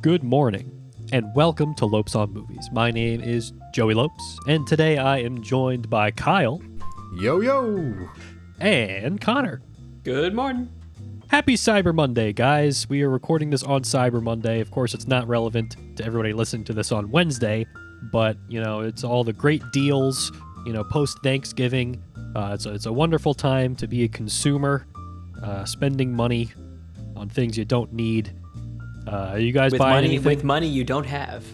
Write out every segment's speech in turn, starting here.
Good morning, and welcome to Lopes on Movies. My name is Joey Lopes, and today I am joined by Kyle Yo yo! and Connor. Good morning. Happy Cyber Monday, guys. We are recording this on Cyber Monday. Of course, it's not relevant to everybody listening to this on Wednesday, but, you know, it's all the great deals, you know, post Thanksgiving. Uh, it's, a, it's a wonderful time to be a consumer, uh, spending money on things you don't need. Uh, are you guys With buying money, anything? with money you don't have.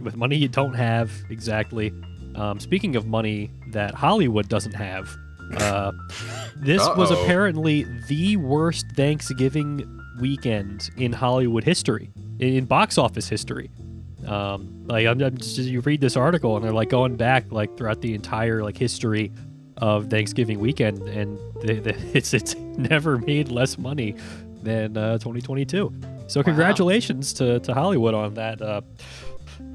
with money you don't have exactly um, speaking of money that hollywood doesn't have uh, this was Uh-oh. apparently the worst thanksgiving weekend in hollywood history in, in box office history um, like I'm, I'm just, you read this article and they're like going back like throughout the entire like history of thanksgiving weekend and they, they, it's it's never made less money than uh, 2022 so congratulations to, to hollywood on that uh,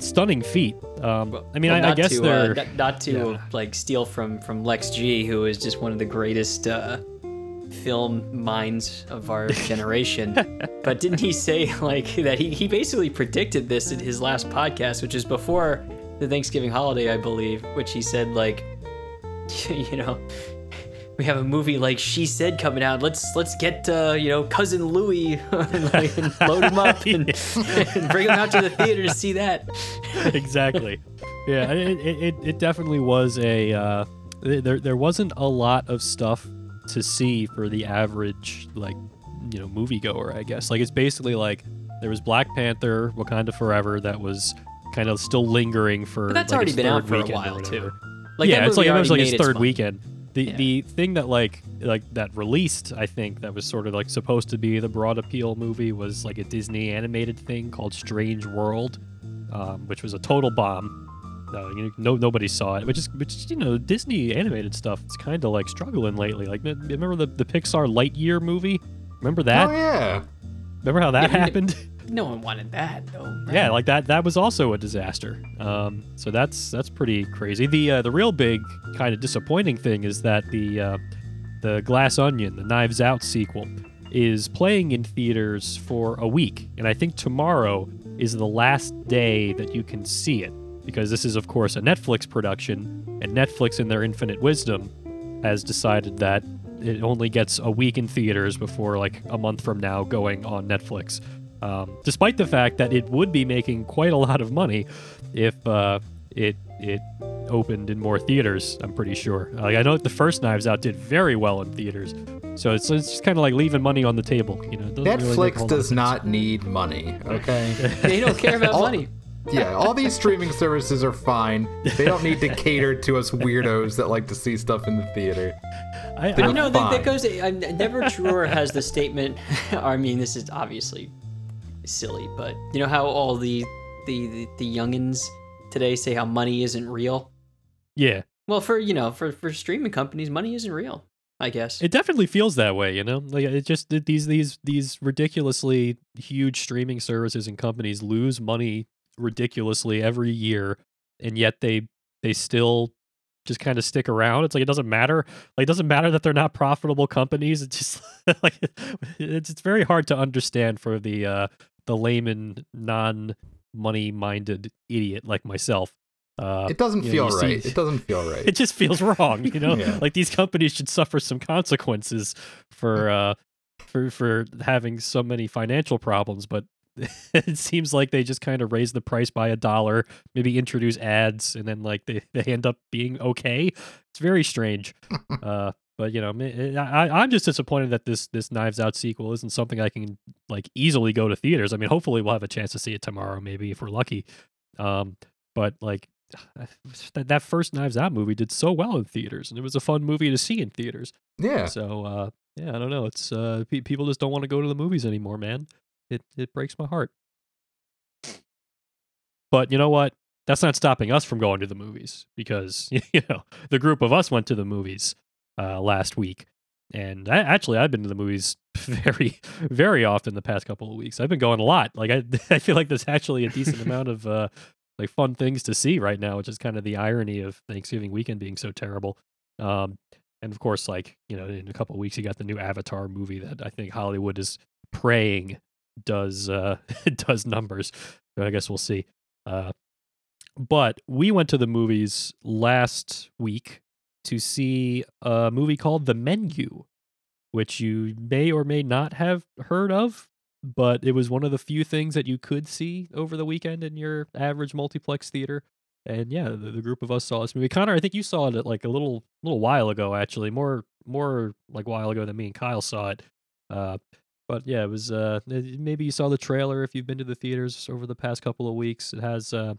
stunning feat. Um, I mean, Well, I, I guess to, they're uh, not, not to yeah. like steal from from Lex G, who is just one of the greatest uh, film minds of our generation. but didn't he say like that? He he basically predicted this in his last podcast, which is before the Thanksgiving holiday, I believe. Which he said like, you know. We have a movie like She Said coming out. Let's let's get uh, you know cousin Louis and, like, and load him up and, and bring him out to the theater to see that. exactly. Yeah, it, it, it, it definitely was a. Uh, there there wasn't a lot of stuff to see for the average like you know moviegoer. I guess like it's basically like there was Black Panther, Wakanda Forever, that was kind of still lingering for. But that's like, already been out for a while too. Whatever. Like yeah, it's like it was like already its made its third weekend. The Yeah. the thing that like like that released, I think that was sort of like supposed to be the broad appeal movie was like a Disney animated thing called Strange World, um, which was a total bomb. No, you know, no nobody saw it. Which is which you know Disney animated stuff. It's kind of like struggling lately. Like remember the the Pixar Lightyear movie? Remember that? Oh yeah. Remember how that Yeah, happened? No one wanted that though. yeah, like that. That was also a disaster. Um, so that's that's pretty crazy. The uh, the real big kind of disappointing thing is that the uh, the Glass Onion, the Knives Out sequel, is playing in theaters for a week, and I think tomorrow is the last day that you can see it because this is of course a Netflix production, and Netflix, in their infinite wisdom, has decided that it only gets a week in theaters before like a month from now going on Netflix. Um, despite the fact that it would be making quite a lot of money if uh, it it opened in more theaters. I'm pretty sure. Like I know the first Knives Out did very well in theaters, so it's it's just kind of like leaving money on the table. You know, It doesn't really Netflix whole lot of does not need money, okay? They don't care about All- money. yeah, all these streaming services are fine. They don't need to cater to us weirdos that like to see stuff in the theater. I, They're I, You know, that, fine. that goes. I'm never Truer has the statement. I mean, this is obviously silly, but you know how all the the the, the youngins today say how money isn't real. yeah, Well, for you know, for for streaming companies, money isn't real. I guess. it definitely feels that way. You know, like it just it, these these these ridiculously huge streaming services and companies lose money ridiculously every year, and yet they they still just kind of stick around. It's like it doesn't matter. Like it doesn't matter that they're not profitable companies. It's just like it's it's very hard to understand for the uh the layman non money minded idiot like myself. Uh It doesn't you know, feel see- right. It doesn't feel right. it just feels wrong, you know? Yeah. Like these companies should suffer some consequences for uh for for having so many financial problems, but it seems like they just kind of raise the price by a dollar, maybe introduce ads, and then like they, they end up being okay. It's very strange. uh, but you know, I, I- I'm just disappointed that this this Knives Out sequel isn't something I can like easily go to theaters. I mean, hopefully we'll have a chance to see it tomorrow, maybe if we're lucky. Um, but like that, that first Knives Out movie did so well in theaters, and it was a fun movie to see in theaters. yeah. So uh, yeah, I don't know. It's uh, pe- people just don't want to go to the movies anymore, man. It it breaks my heart. But you know what? That's not stopping us from going to the movies because you know the group of us went to the movies uh, last week, and I, actually I've been to the movies very very often the past couple of weeks. I've been going a lot. Like I I feel like there's actually a decent amount of uh, like fun things to see right now, which is kind of the irony of Thanksgiving weekend being so terrible. Um, and of course, like you know, in a couple of weeks, you got the new Avatar movie that I think Hollywood is praying does uh does numbers. So I guess we'll see. Uh, but we went to the movies last week to see a movie called The Menu, which you may or may not have heard of, but it was one of the few things that you could see over the weekend in your average multiplex theater. And yeah, the, the group of us saw this movie. Connor, I think you saw it like a little little while ago, actually, more more like a while ago than me and Kyle saw it. Uh, but yeah, it was uh, maybe you saw the trailer if you've been to the theaters over the past couple of weeks. It has uh,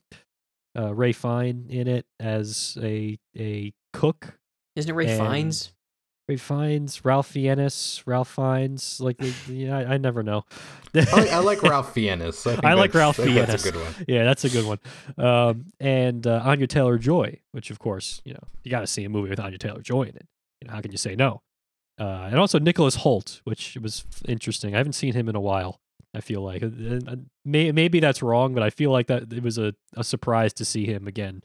uh, Ray Fine in it as a a cook. Isn't it Ray And- Fiennes? Ray Fiennes, Ralph Fiennes, Ralph Fiennes. Like, yeah, I, I never know. I like, I like Ralph Fiennes. I, I like Ralph Fiennes. That's a good one. yeah, that's a good one. Um, and uh, Anya Taylor Joy, which of course, you know, you got to see a movie with Anya Taylor Joy in it. You know, how can you say no? Uh, and also Nicholas Hoult, which was interesting. I haven't seen him in a while. I feel like may, maybe that's wrong, but I feel like that it was a, a surprise to see him again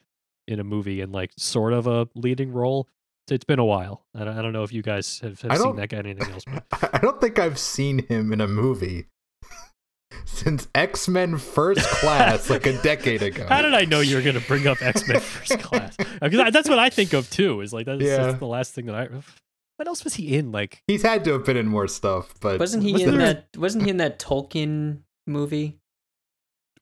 in a movie in like sort of a leading role. It's been a while. I don't, I don't know if you guys have, have seen that guy in anything else. But I I don't think I've seen him in a movie since X Men First Class, like a decade ago. How did I know you were going to bring up X Men First Class? Because that's what I think of too. Is like that's, Yeah. that's the last thing that I. What else was he in? Like He's had to have been in more stuff, but Wasn't he Was in there- that? Wasn't he in that Tolkien movie?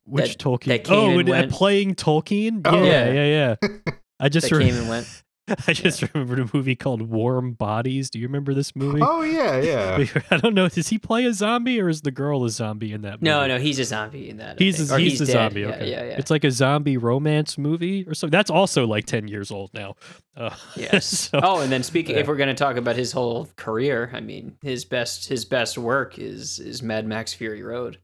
Which That- Tolkien? that came oh, and and, uh, went. playing Tolkien. Oh. yeah, Yeah. yeah, yeah. I just That re- came and went. I just remembered a movie called Warm Bodies. Do you remember this movie? Oh yeah, yeah. I don't know. Does he play a zombie or is the girl a zombie in that? No, movie? no, no, he's a zombie in that. I He's a, Or he's, a dead. zombie. Yeah, okay, yeah, yeah. It's like a zombie romance movie or something. That's also like ten years old now. Uh, Yes. so- oh, and then speaking, yeah. if we're going to talk about his whole career, I mean, his best his best work is is Mad Max Fury Road.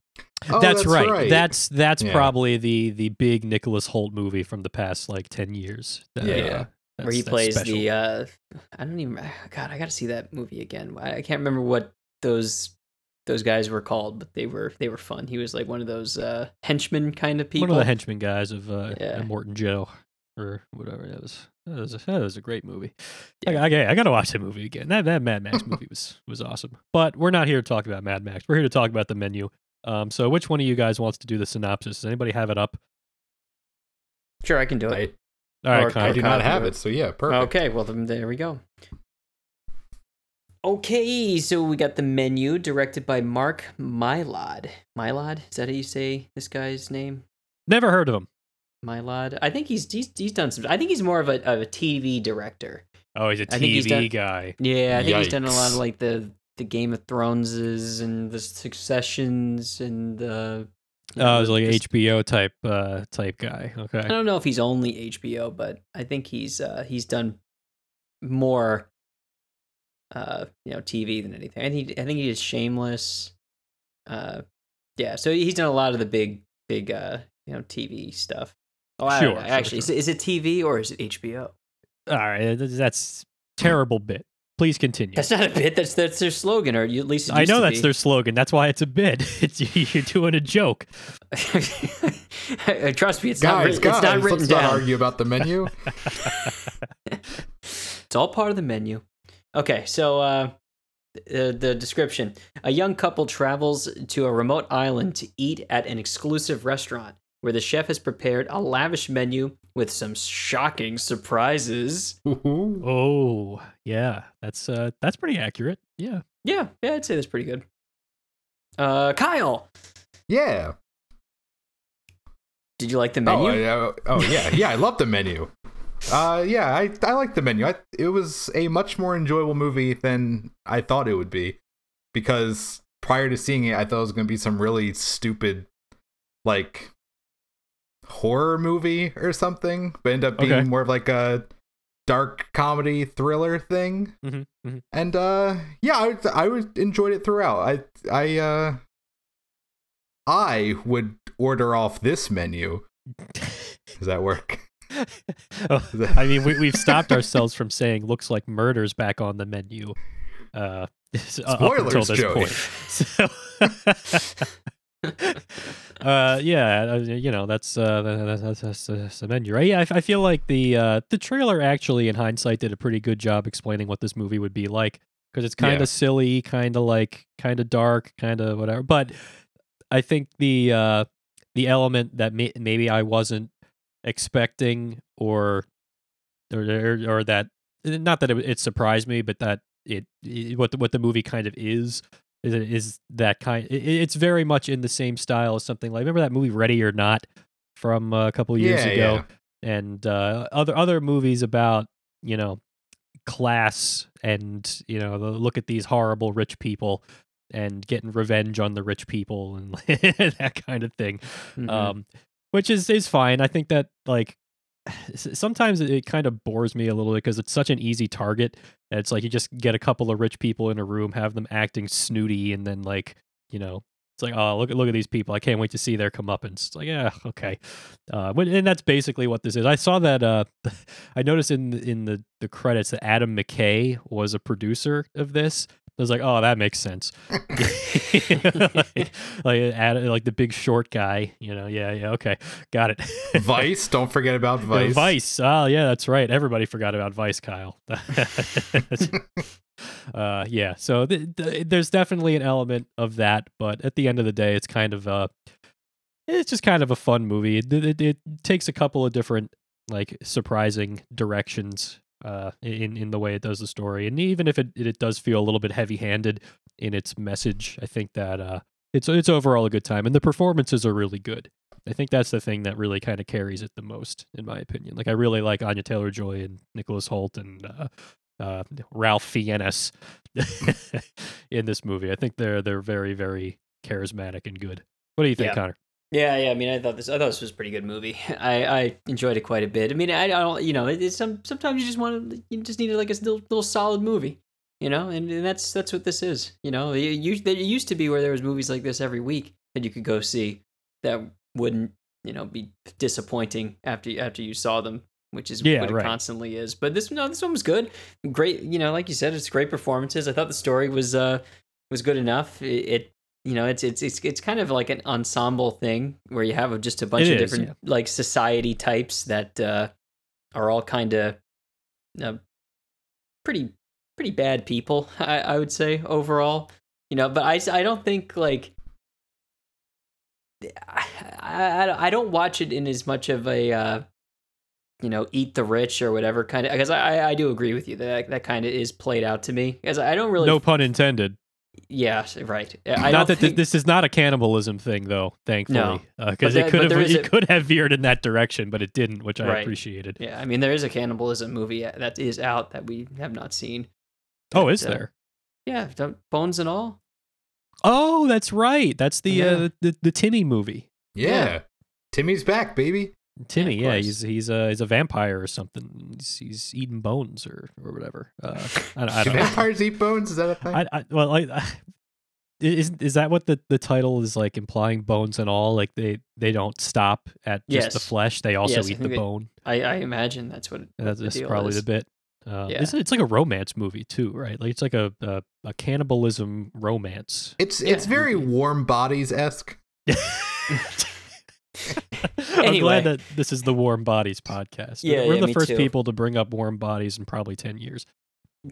Oh, that's, right. That's that's Yeah. probably the the big Nicholas Hoult movie from the past like ten years. That, Yeah. uh, where he plays special. the uh I don't even God, I got to see that movie again. I, I can't remember what those those guys were called, but they were they were fun. He was like one of those uh henchmen kind of people. one of the henchmen guys of uh, Yeah. Morton Joe or whatever that was. That was a, that was a great movie. Yeah. I, I, I got to watch that movie again. That that Mad Max movie was was awesome. But we're not here to talk about Mad Max. We're here to talk about the menu. Um, so which one of you guys wants to do the synopsis? Does anybody have it up? Sure, I can do I, it. All right, Or- Kyle. I do Kyle not have do it, so yeah, perfect. Okay, well then there we go. Okay, so we got the menu directed by Mark Mylod. Mylod, is that how you say this guy's name? Never heard of him. Mylod. I think he's he's, he's done some. I think he's more of a of a TV director. Oh, he's a I think he's TV done- guy. Yeah, I think he's done a lot of like the the Game of Throneses and the Successions and the. know, Oh, he's like the- HBO type uh type guy. Okay. I don't know if he's only HBO, but I think he's uh he's done more uh you know TV than anything. I think I think he did Shameless. Uh yeah, so he's done a lot of the big big uh you know TV stuff. Oh, I Sure, know. sure, actually, sure. Is, it, is it TV or is it HBO? All right, that's terrible bit. Please continue. That's not a bit. That's that's their slogan, or at least it I know to that's be. their slogan. That's why it's a bit. It's you're doing a joke. Trust me, it's not. Guys, writ- guys, it's not written let's down. not argue about the menu. It's all part of the menu. Okay, so uh, the, the description: A young couple travels to a remote island to eat at an exclusive restaurant, where the chef has prepared a lavish menu with some shocking surprises. Oh, yeah. That's uh that's pretty accurate. Yeah. Yeah, yeah, I'd say that's pretty good. Uh, Kyle, yeah. did you like the menu? Oh, I- oh, yeah, yeah. I love the menu. Uh, yeah, I I like the menu. I, it was a much more enjoyable movie than I thought it would be, because prior to seeing it, I thought it was going to be some really stupid, like horror movie or something, but end up being Okay. more of like a dark comedy thriller thing. Mm-hmm, mm-hmm. And uh, yeah, I I would enjoyed it throughout. I I uh, I would order off this menu. Does that work? oh, I mean, we, we've stopped ourselves from saying "looks like murder's back on the menu." Uh, up until Spoilers, this Joey. point. So, uh, yeah, uh, you know that's uh, that's, that's, that's, the menu, right? Yeah, I, I feel like the uh, the trailer actually, in hindsight, did a pretty good job explaining what this movie would be like because it's kind of Yeah. silly, kind of like kind of dark, kind of whatever. But I think the uh, the element that may- maybe I wasn't expecting, or or or, or that not that it, it surprised me, but that it, it what the, what the movie kind of is is is that kind. It, it's very much in the same style as something like remember that movie Ready or Not from uh, a couple years Yeah, ago, and uh, other other movies about you know class and you know the, look at these horrible rich people and getting revenge on the rich people and that kind of thing Mhm. um, which is is fine. I think that like sometimes it, kind of bores me a little bit because it's such an easy target. It's like you just get a couple of rich people in a room, have them acting snooty, and then like you know. It's like, oh, look at look at these people! I can't wait to see their comeuppance. It's like, yeah, okay, uh, and that's basically what this is. I saw that. Uh, I noticed in in the the credits that Adam McKay was a producer of this. I was like, oh, that makes sense. like, like, Ad- like the big short guy, you know? Yeah, yeah, okay, got it. Vice, don't forget about Vice. Vice. Oh, yeah, that's right. Everybody forgot about Vice, Kyle. uh, yeah. So th- th- there's definitely an element of that, but at the end of the day, it's kind of uh, it's just kind of a fun movie. It, it, it takes a couple of different like surprising directions uh, in in the way it does the story, and even if it it does feel a little bit heavy handed in its message, I think that uh, it's it's overall a good time, and the performances are really good. I think that's the thing that really kind of carries it the most, in my opinion. Like I really like Anya Taylor Joy and Nicholas Hoult and uh, uh, Ralph Fiennes in this movie. I think they're they're very very charismatic and good. What do you think, Yeah. Connor? Yeah, yeah. I mean, I thought this. I thought this was a pretty good movie. I, I enjoyed it quite a bit. I mean, I, I don't. You know, it, it's some. Sometimes you just want to. You just need like a little, little solid movie. You know, and, and that's that's what this is. You know, it, you, it used to be where there was movies like this every week that you could go see that wouldn't you know be disappointing after after you saw them, which is Yeah, what it constantly is. But this no, this one was good. Great. You know, like you said, it's great performances. I thought the story was uh was good enough. It, it you know it's it's it's it's kind of like an ensemble thing where you have just a bunch It of is, different like society types that uh, are all kind of uh, pretty pretty bad people. I, I would say overall, you know. But I, I don't think like. I, I, I don't watch it in as much of a uh, you know eat the rich or whatever kind of because I I do agree with you that that kind of is played out to me because I don't really No pun intended. Yeah right I not don't that think, this is not a cannibalism thing, though. Thankfully, because But it could have it a- could have veered in that direction, but it didn't, which I Right. appreciated. Yeah, I mean there is a cannibalism movie that is out that we have not seen. Oh, But, is uh, there? Yeah, bones and all. Oh, that's right. That's the Yeah. uh, the, the the Timmy movie. Yeah. Yeah. Timmy's back, baby. Timmy, of yeah, he's he's a he's a vampire or something. He's, he's eating bones or or whatever. Uh, I, don't- I Do don't know. vampires eat bones? Is that a thing? I, I well, like, is is that what the, the title is like implying? Bones and all, like they they don't stop at just the flesh. They also Yes, eat the they- bone. I, I imagine that's what. And that's the deal probably is. the bit. Uh, Yeah. it's, it's like a romance movie too, right? Like it's like a a, a cannibalism romance. it's it's Yeah. very warm bodies esque. I'm glad that this is the Warm Bodies podcast. Yeah, we're yeah, the me first too. people to bring up warm bodies in probably ten years.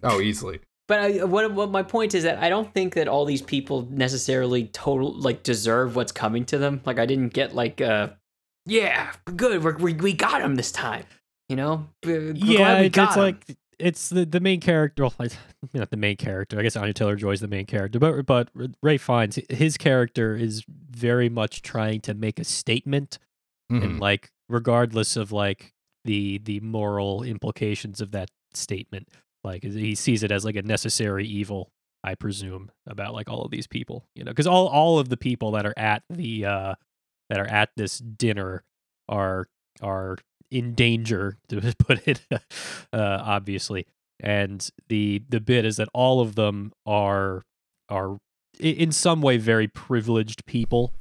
Oh, easily. But I, what what my point is that I don't think that all these people necessarily total like deserve what's coming to them. Like I didn't get like uh yeah good we're, we we got him this time. You know We're glad yeah, we it's, got it's him. like it's the, the main character. Well, not the main character. I guess Anya Taylor Joy is the main character, but but Ray Fiennes, his character is very much trying to make a statement, Mhm. and like regardless of like the the moral implications of that statement, like he sees it as like a necessary evil. I presume about like all of these people, you know, because all all of the people that are at the uh that are at this dinner are are in danger to put it uh, obviously. And the the bit is that all of them are are in some way very privileged people.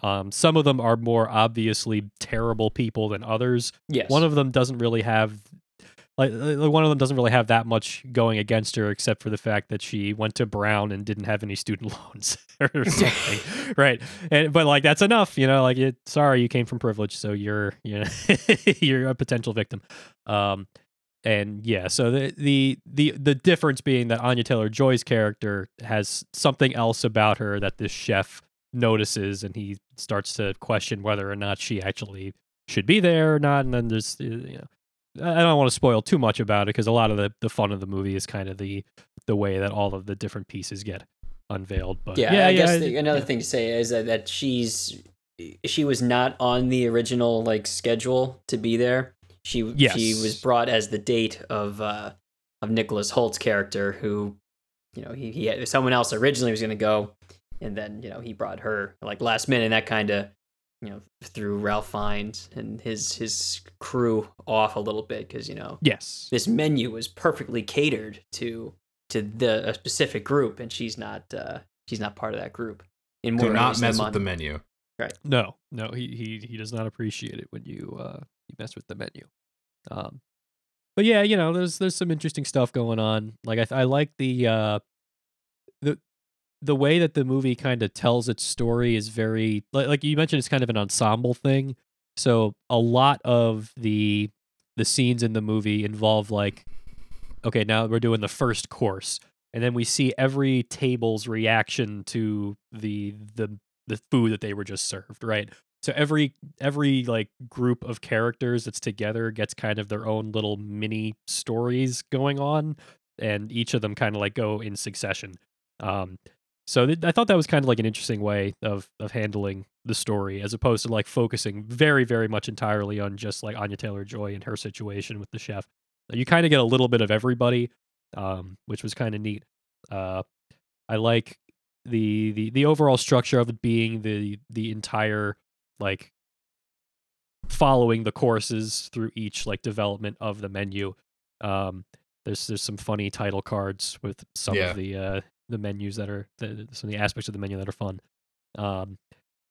Um, some of them are more obviously terrible people than others. Yes. one of them doesn't really have like uh, one of them doesn't really have that much going against her except for the fact that she went to Brown and didn't have any student loans or something, right? And but like that's enough, you know. Like, it, sorry, you came from privilege, so you're you know you're a potential victim. Um, and yeah, so the the the the difference being that Anya Taylor Joy's character has something else about her that this chef notices, and he starts to question whether or not she actually should be there or not. And then there's uh, you know I don't want to spoil too much about it because a lot of the, the fun of the movie is kind of the the way that all of the different pieces get unveiled. But yeah, yeah, I yeah, guess the, another yeah. thing to say is that, that she's she was not on the original like schedule to be there. She Yes. she was brought as the date of uh of Nicholas Hoult's character who you know he, he had, someone else originally was going to go and then you know he brought her like last minute and that kind of you know threw Ralph Fiennes and his his crew off a little bit cuz you know yes, this menu was perfectly catered to to the a specific group and she's not uh she's not part of that group in more Do not mess with one. the menu. Right. No, no, he he he does not appreciate it when you uh you mess with the menu. Um, but yeah, you know, there's there's some interesting stuff going on. Like I I like the uh the the way that the movie kind of tells its story is very like, like you mentioned it's kind of an ensemble thing. So a lot of the the scenes in the movie involve like okay now we're doing the first course and then we see every table's reaction to the the the food that they were just served right? So every every like group of characters that's together gets kind of their own little mini stories going on and each of them kind of like go in succession. Um so th- I thought that was kind of like an interesting way of of handling the story, as opposed to like focusing very, very much entirely on just like Anya Taylor Joy and her situation with the chef. You kind of get a little bit of everybody, um, which was kind of neat. Uh, I like the the the overall structure of it being the the entire like following the courses through each like development of the menu. Um, there's there's some funny title cards with some Yeah. of the uh, the menus that are the, some of the aspects of the menu that are fun. Um,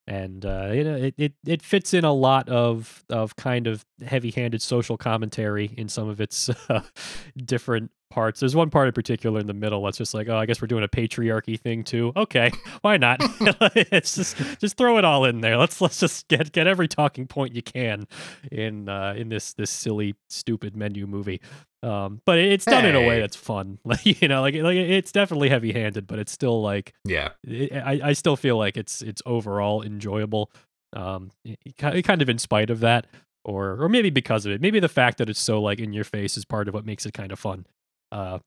and uh, you know, it, it it fits in a lot of of kind of heavy-handed social commentary in some of its uh, different parts. There's one part in particular in the middle that's just like, oh, I guess we're doing a patriarchy thing too. Okay, why not? it's just just throw it all in there. Let's let's just get get every talking point you can in uh, in this this silly stupid menu movie. Um, but it's done in a way that's fun. Like you know, like like it's definitely heavy-handed, but it's still like Yeah. it, I, I still feel like it's it's overall enjoyable um kind of in spite of that or or maybe because of it maybe the fact that it's so like in your face is part of what makes it kind of fun uh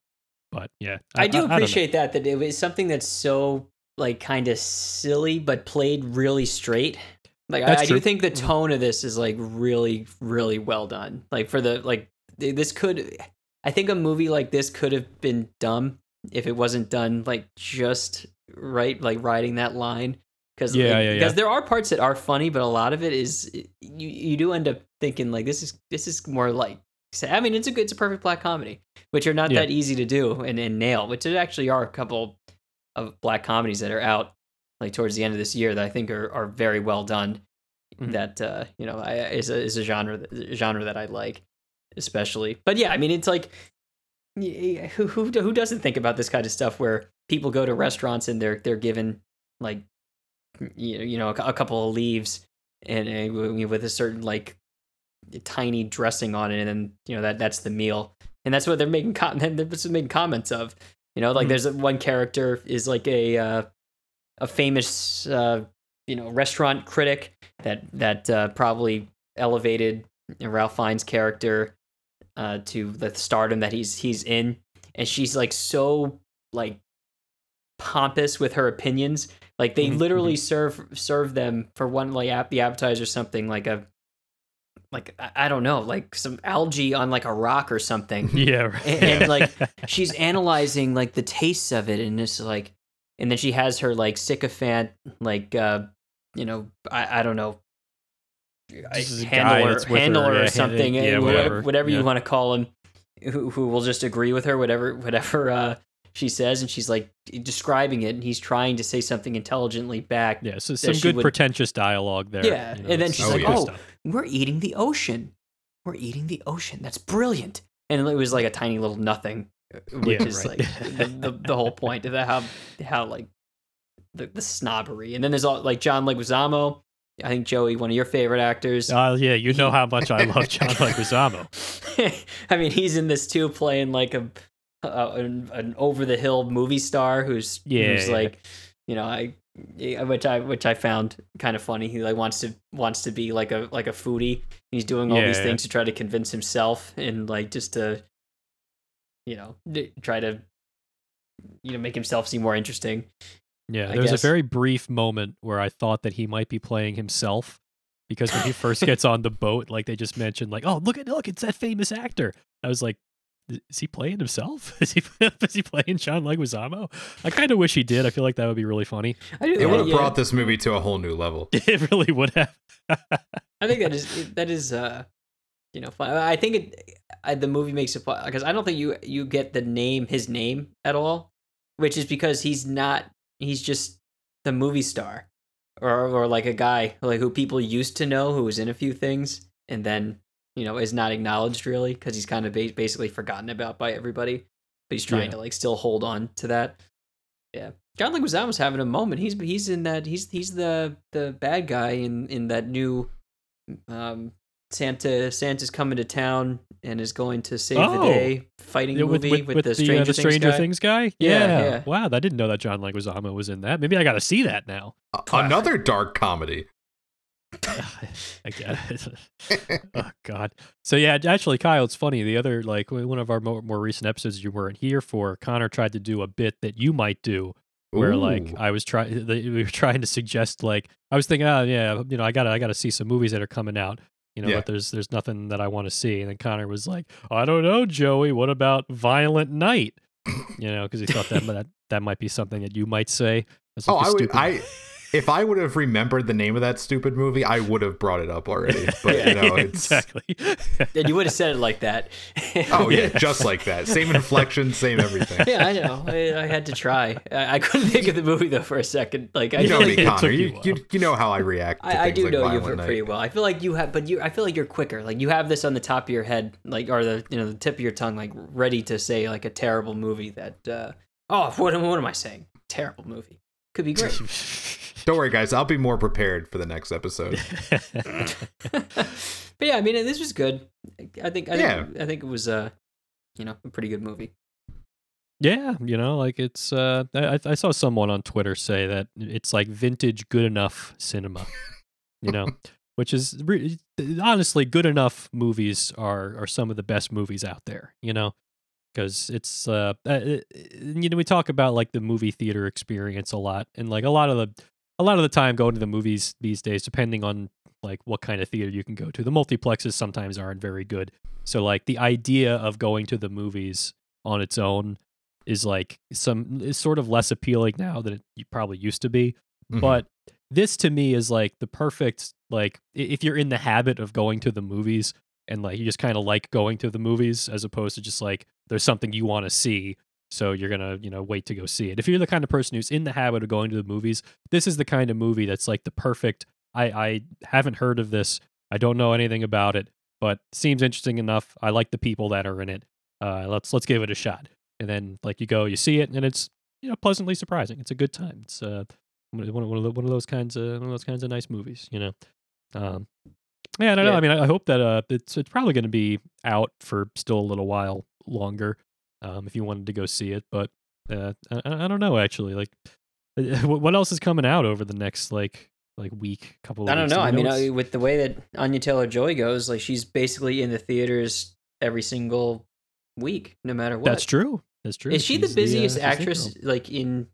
but yeah I, do don't know. appreciate that that it was something that's so like kind of silly but played really straight. Like I, I do think the Mhm. tone of this is like really really well done. Like for the like this could I think a movie like this could have been dumb if it wasn't done like just right like riding that line because Yeah, yeah, because yeah. there are parts that are funny but a lot of it is you you do end up thinking like this is this is more like I mean it's a good it's a perfect black comedy which are not Yeah. that easy to do and, and nail which there actually are a couple of black comedies that are out like towards the end of this year that I think are, are very well done Mhm. that uh you know I, is a is a genre that, genre that I like especially but yeah I mean it's like who who who doesn't think about this kind of stuff where people go to restaurants and they're they're given like you know, you know a, couple of leaves and, and with a certain like tiny dressing on it and then you know that that's the meal. And that's what they're making com- they're just making comments of. You know like Mhm. there's one character is like a uh, a famous uh, you know restaurant critic that that uh, probably elevated Ralph Fiennes' character uh, to the stardom that he's he's in, and she's like so like pompous with her opinions. Like they Mhm, literally serve serve them for one like app the appetizer something like a like I, I don't know like some algae on like a rock or something yeah right. and, and, like she's analyzing like the tastes of it and it's like and then she has her like sycophant like uh you know i, I don't know This is a guy handler her, handler yeah, or something yeah, eh, whatever, whatever, whatever yeah. you want to call him who, who will just agree with her whatever whatever uh she says and she's like describing it and he's trying to say something intelligently back yeah so some good would- pretentious dialogue there Yeah, you and then she's some like, good "Oh, we're eating the ocean we're eating the ocean that's brilliant and it was like a tiny little nothing, uh, which Yeah, is right. like the, the, the whole point of how how like the, the snobbery. And then there's all like John Leguizamo. I think Joey, one of your favorite actors. Uh, yeah, you know how much I love John Leguizamo. I mean, he's in this too, playing like a, a an, an over the hill movie star who's Yeah, who's yeah. like, you know, I which I which I found kind of funny. He like wants to wants to be like a like a foodie. He's doing all these Yeah. things to try to convince himself and like just to, you know, try to, you know, make himself seem more interesting. Yeah, I there was a very brief moment where I thought that he might be playing himself because when he first gets on the boat, like they just mentioned, like, oh look at look, it's that famous actor. I was like, is he playing himself? Is he is he playing John Leguizamo? I kind of wish he did. I feel like that would be really funny. I do, It would have yeah, brought this movie to a whole new level. It really would have. I think that is that is uh you know fun. I think it I, the movie makes it fun because I don't think you you get the name his name at all, which is because he's not he's just the movie star or or like a guy like who people used to know who was in a few things and then you know is not acknowledged really because he's kind of ba- basically forgotten about by everybody, but he's trying Yeah. to like still hold on to that. Yeah, John Leguizamo's having a moment. He's he's in that he's he's the the bad guy in in that new um Santa Santa's coming to town and is going to save Oh. the day fighting Yeah, with, movie with, with, with the the, uh, Stranger, the Stranger Things, Things, guy. guy. Yeah, yeah. Wow, I didn't know that John Leguizamo was in that. Maybe I got to see that now. Another dark comedy. I get it. oh God. So yeah, actually, Kyle, it's funny. The other like one of our more, more recent episodes you weren't here for, Connor tried to do a bit that you might do, where like I was trying, we were trying to suggest like I was thinking, oh yeah, you know, I gotta I gotta see some movies that are coming out. You know, Yeah. but there's there's nothing that I want to see. And then Connor was like, I don't know, Joey. What about Violent Night? You know, because he thought that that that might be something that you might say. Oh, like a I would. I if I would have remembered the name of that stupid movie, I would have brought it up already. But you know, it's exactly. And you would have said it like that. oh yeah, Yeah. just like that. Same inflection, same everything. yeah, I know. I, I had to try. I, I couldn't think of the movie though for a second. Like I You know like me, it Connor. You, you a you you know how I react. To I, I do like know you Violent Night. pretty well. I feel like you have, but you, I feel like you're quicker. Like you have this on the top of your head, like or the you know the tip of your tongue, like ready to say like a terrible movie that. uh Oh, what, what am I saying? Terrible movie. Could be great. Don't worry, guys. I'll be more prepared for the next episode. but yeah, I mean, this was good. I think. I Yeah. think. I think it was. Uh, you know, a pretty good movie. Yeah, you know, like it's. Uh, I, I saw someone on Twitter say that it's like vintage good enough cinema. You know, which is re- honestly good enough. Movies are are some of the best movies out there. You know, because it's uh, uh, uh, you know we talk about like the movie theater experience a lot, and like a lot of the a lot of the time going to the movies these days, depending on like what kind of theater you can go to, the multiplexes sometimes aren't very good. So like the idea of going to the movies on its own is like some is sort of less appealing now than it probably used to be. Mhm. But this to me is like the perfect like if you're in the habit of going to the movies and like you just kind of like going to the movies as opposed to just like there's something you want to see so you're gonna you know wait to go see it. If you're the kind of person who's in the habit of going to the movies this is the kind of movie that's like the perfect i i haven't heard of this i don't know anything about it but seems interesting enough i like the people that are in it uh let's let's give it a shot. And then like you go you see it and it's you know pleasantly surprising. It's a good time. It's uh one of, one of, the- one of those kinds of one of those kinds of nice movies you know? Um yeah i don't know. I mean i, I hope that uh it's it's probably going to be out for still a little while longer um if you wanted to go see it but uh i, I I don't know actually like uh, what else is coming out over the next like like week couple of I don't weeks? Do know. I mean, uh, with the way that Anya Taylor Joy goes, like she's basically in the theaters every single week, no matter what. that's true that's true Is she the She's busiest uh, actress like in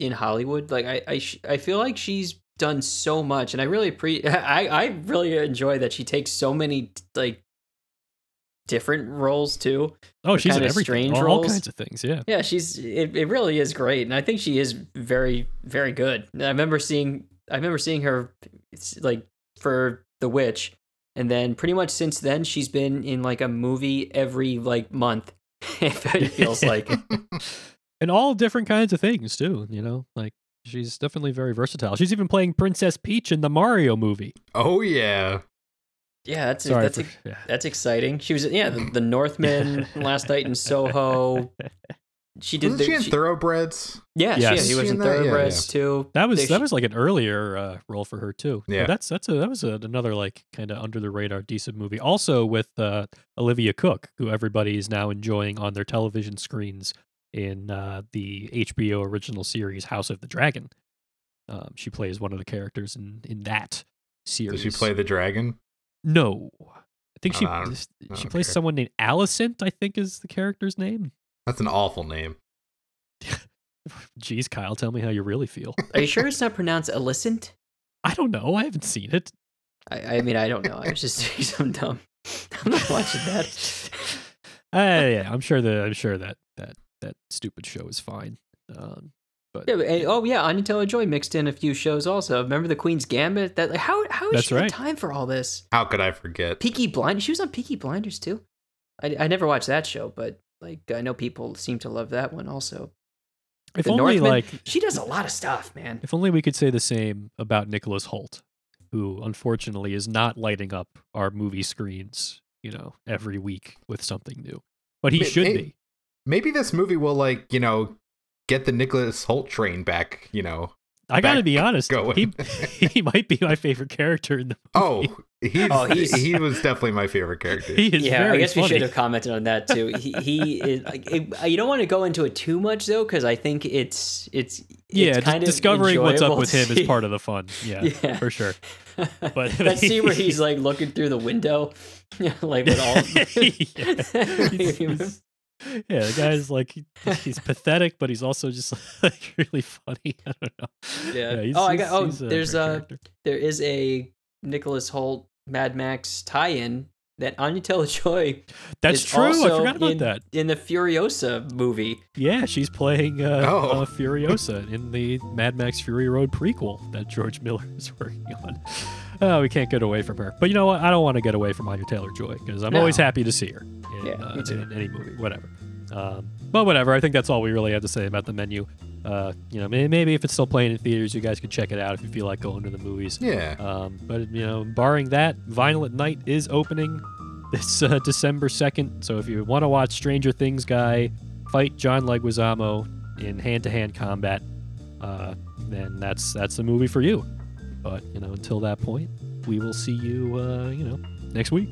in Hollywood? Like I I, sh- I feel like she's done so much, and I really pre I I really enjoy that she takes so many like different roles too. oh she's in kinda everything strange all, all roles. kinds of things yeah Yeah, she's it, it really is great, and I think she is very very good. I remember seeing I remember seeing her like for The Witch, and then pretty much since then she's been in like a movie every like month. it feels like and all different kinds of things too you know like she's definitely very versatile she's even playing princess peach in the mario movie Oh yeah. Yeah, that's Sorry that's for- yeah. that's exciting. She was yeah the, the Northman last night in Soho. She did. Wasn't the, she in she- Thoroughbreds? yeah, Yes. she, he She was in in that? Yeah, Thoroughbreds too. That was They- that was like an earlier uh, role for her too. But Yeah. that's that's a that was a, another like kind of under the radar decent movie. Also with uh, Olivia Cooke, who everybody is now enjoying on their television screens in uh, the HBO original series House of the Dragon. Um, she plays one of the characters in in that series. Does she play the dragon? No, I think I she don't- I she don't plays care. someone named Alicent. I think is the character's name. That's an awful name. Jeez, Kyle, tell me how you really feel. Are you sure it's not pronounced Alicent? I don't know. I haven't seen it. I, I mean, I don't know. I was just doing some dumb. I'm not watching that. Uh, yeah, I'm sure that I'm sure that that that stupid show is fine. Um, but Yeah, but, and- oh yeah, Anya Taylor Joy mixed in a few shows also. Remember the Queen's Gambit? That like, how how is That's she have right. time for all this? How could I forget? Peaky Blinders. She was on Peaky Blinders too. I, I never watched that show, but like I know people seem to love that one also. if the only Northman- like She does a lot of stuff, man. if only we could say the same about Nicholas Hoult, who unfortunately is not lighting up our movie screens, you know, every week with something new. But he Ma- should may- be. Maybe this movie will like you know get the Nicholas Hoult train back. You know. I got to be honest. going. He he might be my favorite character in the oh, movie. Oh, he's, Oh, he's- he was definitely my favorite character. he is yeah, very I guess we should have commented on that too. He, he is. Like, it, uh, you don't want to go into it too much though, because I think it's it's yeah, it's just kind of discovering what's up with him is part of the fun. Yeah, Yeah. for sure. But- that scene where he's like looking through the window, like with all. Yeah. He's- he's- yeah, the guy's like he- he's pathetic, but he's also just like really funny. I don't know. Yeah. he's- oh, I got. Oh, a there's a character. there is a Nicholas Hoult Mad Max tie-in that Anya Taylor Joy. That's is true. I forgot about in, that. in the Furiosa movie. Yeah, she's playing uh, Oh. uh, Furiosa in the Mad Max Fury Road prequel that George Miller is working on. Oh, we can't get away from her. But you know what? I don't want to get away from Anya Taylor Joy because I'm No. always happy to see her in, Yeah, uh, in any movie, whatever. Um, but whatever. I think that's all we really have to say about the menu. Uh, you know, may- maybe if it's still playing in theaters, you guys could check it out if you feel like going to the movies. yeah. Um, but you know, barring that, Violent Night is opening this uh, December second. So if you want to watch Stranger Things guy fight John Leguizamo in hand-to-hand combat, uh, then that's that's the movie for you. But you know, until that point, we will see you, uh, you know, next week.